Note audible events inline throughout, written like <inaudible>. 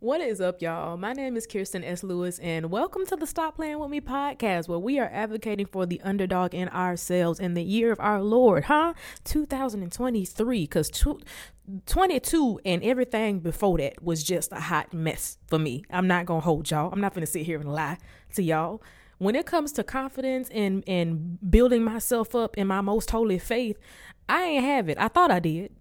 What is up, y'all? My name is Kierston S. Lewis, and welcome to the Stop Playing With Me podcast, where we are advocating for the underdog in ourselves in the year of our Lord, huh? 2023, because 22 and everything before that was just a hot mess for me. I'm not gonna hold y'all. I'm not gonna sit here and lie to y'all. When it comes to confidence and and building myself up in my most holy faith, I ain't have it. I thought I did,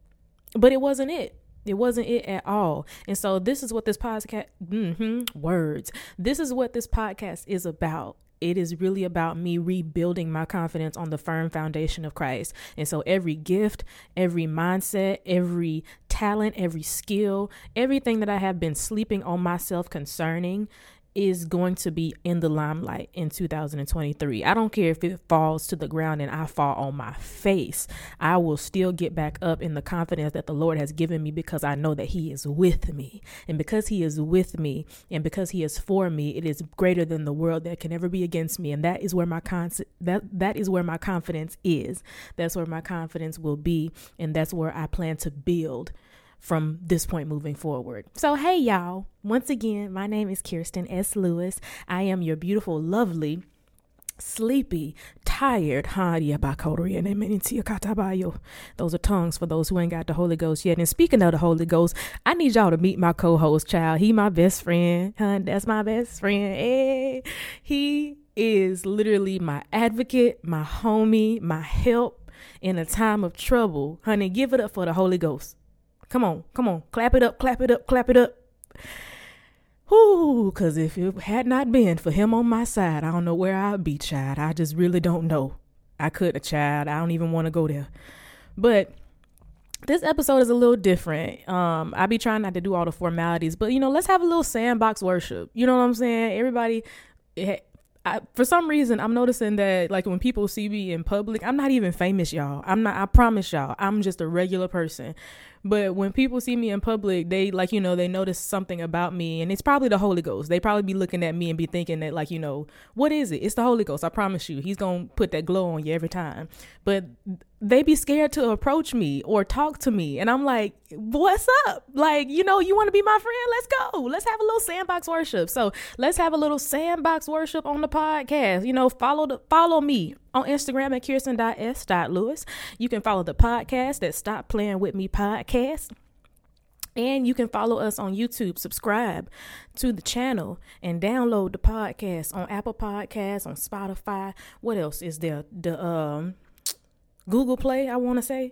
but it wasn't it. It wasn't it at all. And so this is what this podcast mm-hmm, words. This is what this podcast is about. It is really about me rebuilding my confidence on the firm foundation of Christ. And so every gift, every mindset, every talent, every skill, everything that I have been sleeping on myself concerning is going to be in the limelight in 2023. I don't care if it falls to the ground and I fall on my face. I will still get back up in the confidence that the Lord has given me because I know that He is with me. And because He is with me and because He is for me, it is greater than the world that can ever be against me. And that is where my con- that that is where my confidence is. That's where my confidence will be. And that's where I plan to build from this point moving forward. So, hey, y'all. Once again, my name is Kierston S. Lewis. I am your beautiful, lovely, sleepy, tired. Honey. Katabayo. Those are tongues for those who ain't got the Holy Ghost yet. And speaking of the Holy Ghost, I need y'all to meet my co-host, child. He my best friend. Hun, that's my best friend. Hey, he is literally my advocate, my homie, my help in a time of trouble. Honey, give it up for the Holy Ghost. Come on, come on. Clap it up, clap it up, clap it up. Whoo, because if it had not been for him on my side, I don't know where I'd be, child. I just really don't know. I couldn't, child. I don't even want to go there. But this episode is a little different. Um, I be trying not to do all the formalities, but you know, let's have a little sandbox worship. You know what I'm saying? Everybody, it, I, for some reason, I'm noticing that like when people see me in public, I'm not even famous, y'all. I'm not. I promise y'all, I'm just a regular person. But when people see me in public, they like, you know, they notice something about me and it's probably the Holy Ghost. They probably be looking at me and be thinking that like, you know, what is it? It's the Holy Ghost. I promise you. He's going to put that glow on you every time. But they be scared to approach me or talk to me. And I'm like, what's up? Like, you know, you want to be my friend? Let's go. Let's have a little sandbox worship. So let's have a little sandbox worship on the podcast. You know, follow the follow me on Instagram at kierston.s.lewis. You can follow the podcast at Stop Playing With Me Podcast. And you can follow us on YouTube, subscribe to the channel, and download the podcast on Apple Podcasts, on Spotify. What else is there? The um, Google Play, I want to say.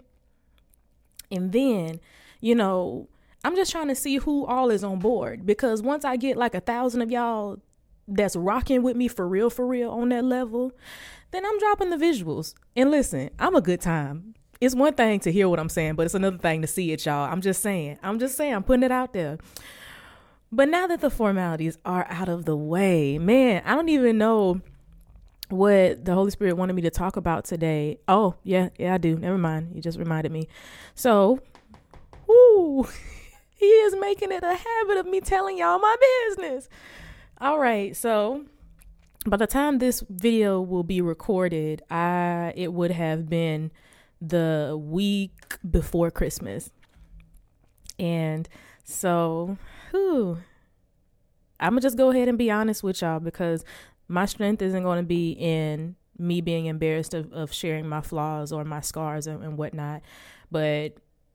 And then, you know, I'm just trying to see who all is on board because once I get like a thousand of y'all that's rocking with me for real, for real on that level, then I'm dropping the visuals. And listen, I'm a good time. It's one thing to hear what I'm saying, but it's another thing to see it, y'all. I'm just saying. I'm just saying. I'm putting it out there. But now that the formalities are out of the way, man, I don't even know what the Holy Spirit wanted me to talk about today. Oh, yeah, yeah, I do. Never mind. You just reminded me. So, whoo, <laughs> he is making it a habit of me telling y'all my business. All right, so by the time this video will be recorded, I it would have been the week before Christmas. And so, whew, I'm gonna just go ahead and be honest with y'all because my strength isn't gonna be in me being embarrassed of, of sharing my flaws or my scars and, and whatnot, but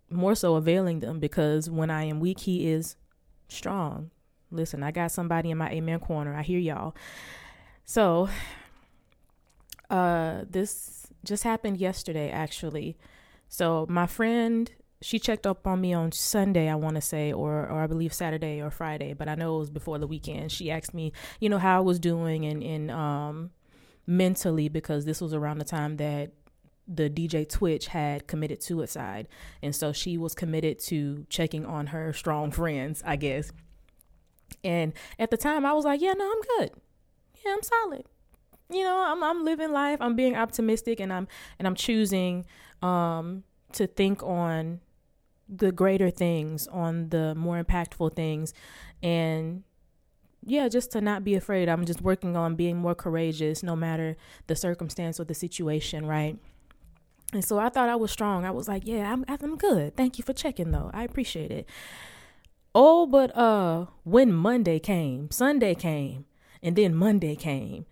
more so availing them because when I am weak, he is strong. Listen, I got somebody in my amen corner. I hear y'all. So, uh, this just happened yesterday, actually. So, my friend, she checked up on me on Sunday, I want to say, or or I believe Saturday or Friday, but I know it was before the weekend. She asked me, you know, how I was doing and and um mentally because this was around the time that the DJ Twitch had committed suicide. And so she was committed to checking on her strong friends, I guess. And at the time I was like, yeah, no, I'm good yeah, I'm solid. You know, I'm I'm living life. I'm being optimistic and I'm and I'm choosing um to think on the greater things, on the more impactful things and yeah, just to not be afraid. I'm just working on being more courageous no matter the circumstance or the situation, right? And so I thought I was strong. I was like, yeah, I'm I'm good. Thank you for checking though. I appreciate it. Oh, but uh when Monday came, Sunday came, and then Monday came,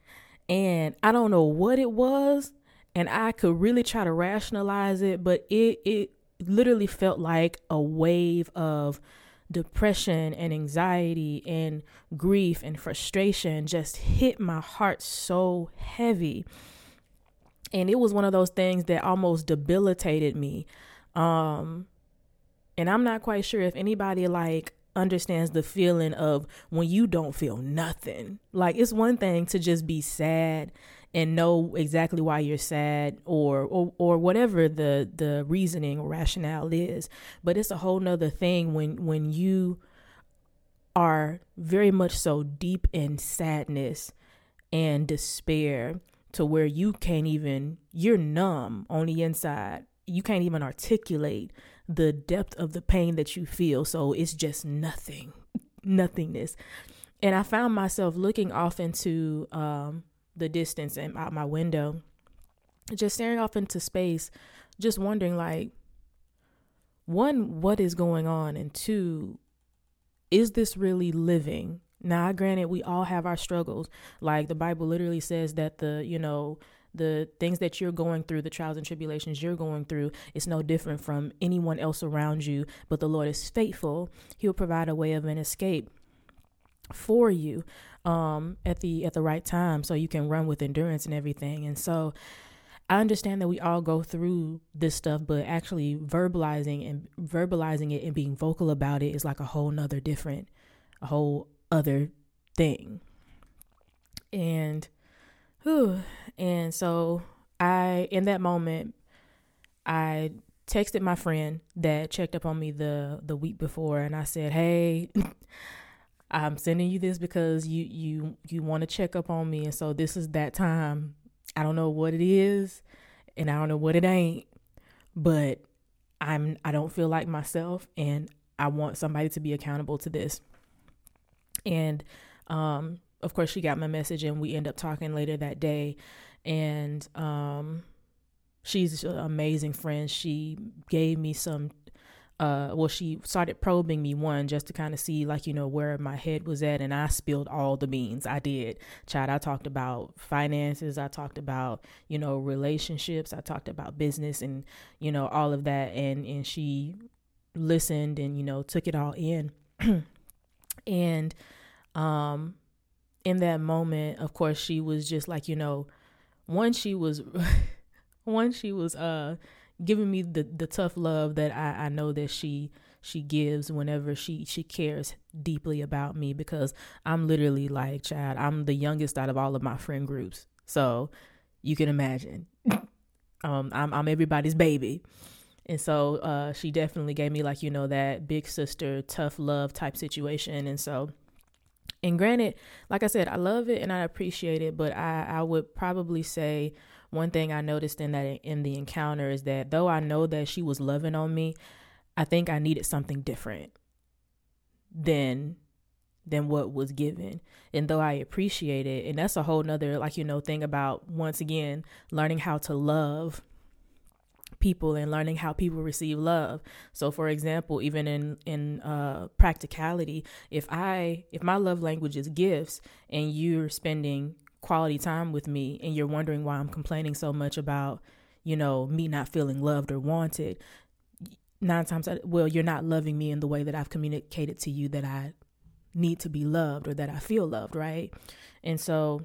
and I don't know what it was, and I could really try to rationalize it, but it it literally felt like a wave of depression and anxiety and grief and frustration just hit my heart so heavy. And it was one of those things that almost debilitated me. Um and I'm not quite sure if anybody like understands the feeling of when you don't feel nothing. Like it's one thing to just be sad and know exactly why you're sad or or, or whatever the the reasoning or rationale is. But it's a whole nother thing when when you are very much so deep in sadness and despair to where you can't even you're numb on the inside. You can't even articulate the depth of the pain that you feel. So it's just nothing, nothingness. And I found myself looking off into um, the distance and out my window, just staring off into space, just wondering like, one, what is going on? And two, is this really living? Now, granted, we all have our struggles. Like the Bible literally says that the, you know, the things that you're going through, the trials and tribulations you're going through, it's no different from anyone else around you. But the Lord is faithful. He'll provide a way of an escape for you um, at the at the right time, so you can run with endurance and everything. And so, I understand that we all go through this stuff, but actually verbalizing and verbalizing it and being vocal about it is like a whole nother different, a whole other thing. And whew, and so I in that moment I texted my friend that checked up on me the the week before and I said, "Hey, <laughs> I'm sending you this because you you you want to check up on me and so this is that time. I don't know what it is and I don't know what it ain't, but I'm I don't feel like myself and I want somebody to be accountable to this." And um of course she got my message and we end up talking later that day. And um she's an amazing friend. She gave me some uh well she started probing me one just to kind of see like you know where my head was at and i spilled all the beans. I did. Child i talked about finances. I talked about you know relationships. I talked about business and you know all of that. And and she listened and you know took it all in. <clears throat> And um in that moment of course she was just like you know once she was <laughs> once she was uh giving me the the tough love that I, I know that she she gives whenever she she cares deeply about me because I'm literally like child I'm the youngest out of all of my friend groups. So you can imagine. <laughs> Um I'm I'm everybody's baby. And so uh she definitely gave me like you know that big sister tough love type situation. And so and granted like I said I love it and I appreciate it but I I would probably say one thing I noticed in that in the encounter is that though I know that she was loving on me, I think I needed something different than than what was given. And though I appreciate it, and that's a whole nother like you know thing about once again learning how to love people and learning how people receive love. So for example, even in in uh practicality, if I if my love language is gifts and you're spending quality time with me and you're wondering why I'm complaining so much about, you know, me not feeling loved or wanted, nine times, well, you're not loving me in the way that I've communicated to you that I need to be loved or that I feel loved, right? And so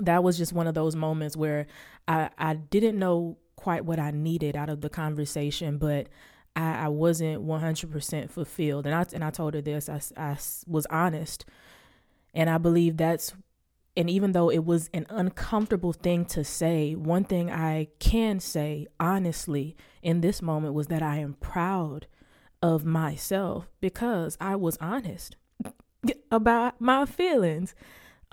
that was just one of those moments where I, I didn't know quite what I needed out of the conversation, but I, I wasn't 100% fulfilled. And I, and I told her this, I, I was honest. And I believe that's and even though it was an uncomfortable thing to say, one thing I can say honestly in this moment was that I am proud of myself because I was honest <laughs> about my feelings.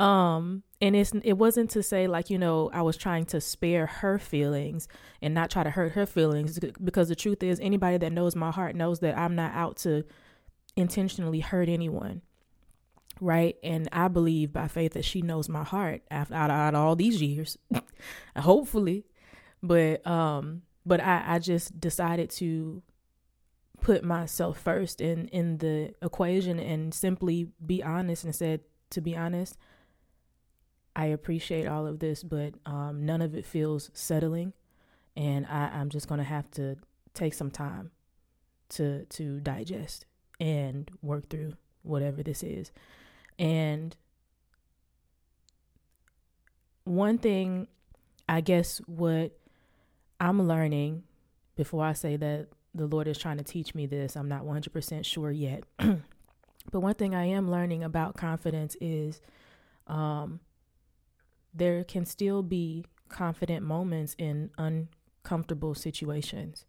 Um and it's it wasn't to say like, you know, I was trying to spare her feelings and not try to hurt her feelings because the truth is anybody that knows my heart knows that I'm not out to intentionally hurt anyone right? And I believe by faith that she knows my heart after out, out all these years, <laughs> hopefully. But um, but I I just decided to put myself first in in the equation and simply be honest and said to be honest i appreciate all of this but um, none of it feels settling and I, i'm just to have to take some time to to digest and work through whatever this is and one thing i guess what i'm learning before i say that the Lord is trying to teach me this. I'm not 100% sure yet. <clears throat> but one thing I am learning about confidence is um, there can still be confident moments in uncomfortable situations.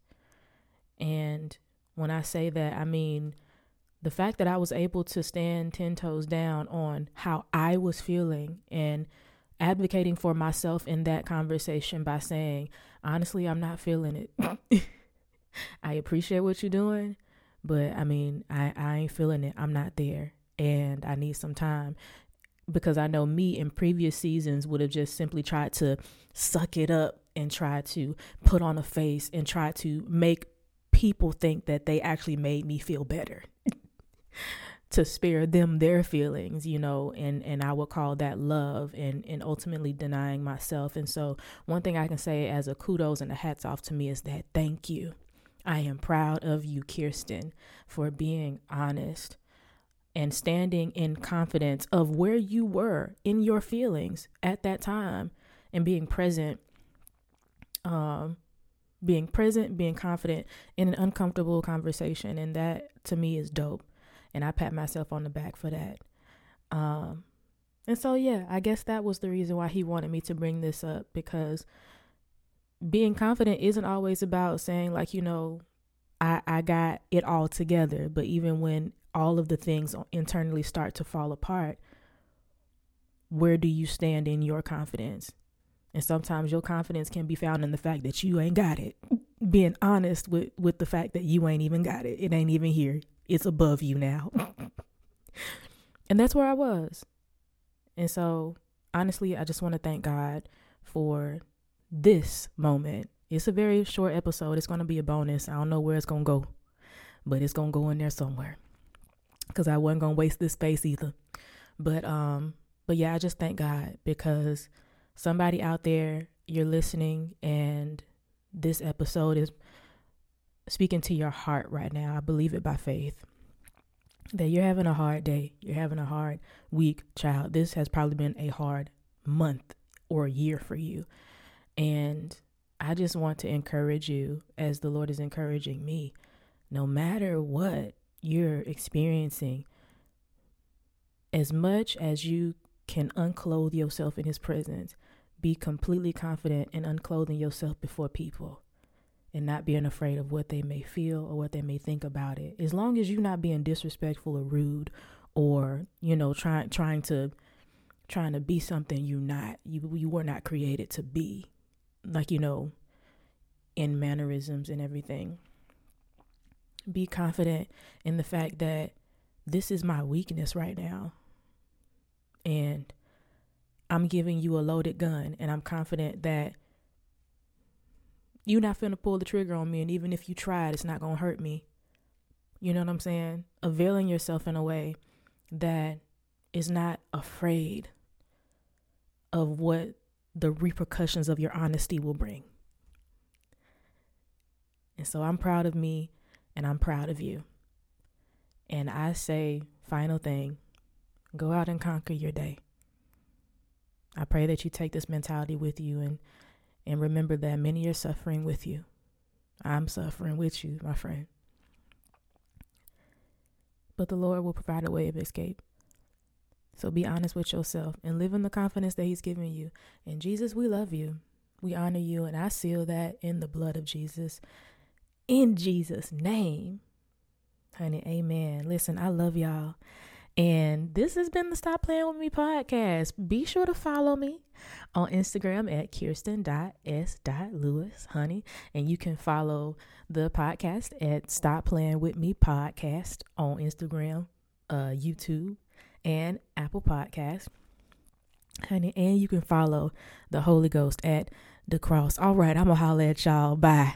And when I say that, I mean the fact that I was able to stand 10 toes down on how I was feeling and advocating for myself in that conversation by saying, honestly, I'm not feeling it. <laughs> I appreciate what you're doing, but I mean, I, I ain't feeling it. I'm not there. And I need some time because I know me in previous seasons would have just simply tried to suck it up and try to put on a face and try to make people think that they actually made me feel better. <laughs> to spare them their feelings, you know, and and I would call that love and and ultimately denying myself. And so one thing I can say as a kudos and a hats off to me is that thank you. I am proud of you, Kierston, for being honest and standing in confidence of where you were in your feelings at that time and being present um being present being confident in an uncomfortable conversation. And that to me is dope. And I pat myself on the back for that. Um and so yeah I guess that was the reason why he wanted me to bring this up because being confident isn't always about saying like you know i i got it all together. But even when all of the things internally start to fall apart where do you stand in your confidence? And sometimes your confidence can be found in the fact that you ain't got it. Being honest with with the fact that you ain't even got it. It ain't even here. It's above you now. <laughs> And that's where i was. And so honestly i just want to thank god for this moment. It's a very short episode. It's going to be a bonus. I don't know where it's going to go, but it's going to go in there somewhere because I wasn't to waste this space either. But, um, but yeah, I just thank God because somebody out there, you're listening and this episode is speaking to your heart right now. I believe it by faith that you're having a hard day, you're having a hard week, child. This has probably been a hard month or year for you. And I just want to encourage you, as the Lord is encouraging me, no matter what you're experiencing, as much as you can unclothe yourself in His presence, be completely confident in unclothing yourself before people and not being afraid of what they may feel or what they may think about it. As long as you're not being disrespectful or rude or, you know, trying trying to trying to be something you're not. You you were not created to be like you know in mannerisms and everything be confident in the fact that this is my weakness right now. And i'm giving you a loaded gun and i'm confident that you're not finna pull the trigger on me and even if you tried it's not gonna hurt me. You know what i'm saying? Availing yourself in a way that is not afraid of what the repercussions of your honesty will bring. And so I'm proud of me and I'm proud of you. And I say, final thing go out and conquer your day. I pray that you take this mentality with you and, and remember that many are suffering with you. I'm suffering with you, my friend. But the Lord will provide a way of escape. So be honest with yourself and live in the confidence that He's given you. And Jesus, we love you. We honor you. And I seal that in the blood of Jesus. In Jesus' name. Honey, amen. Listen, I love y'all. And this has been the Stop Playing With Me podcast. Be sure to follow me on Instagram at kierston.s.lewis, honey. And you can follow the podcast at Stop Playing With Me podcast on Instagram, uh, YouTube, and Apple Podcast. Honey, and you can follow the Holy Ghost at the cross. All right, I'm gonna holler at y'all. Bye.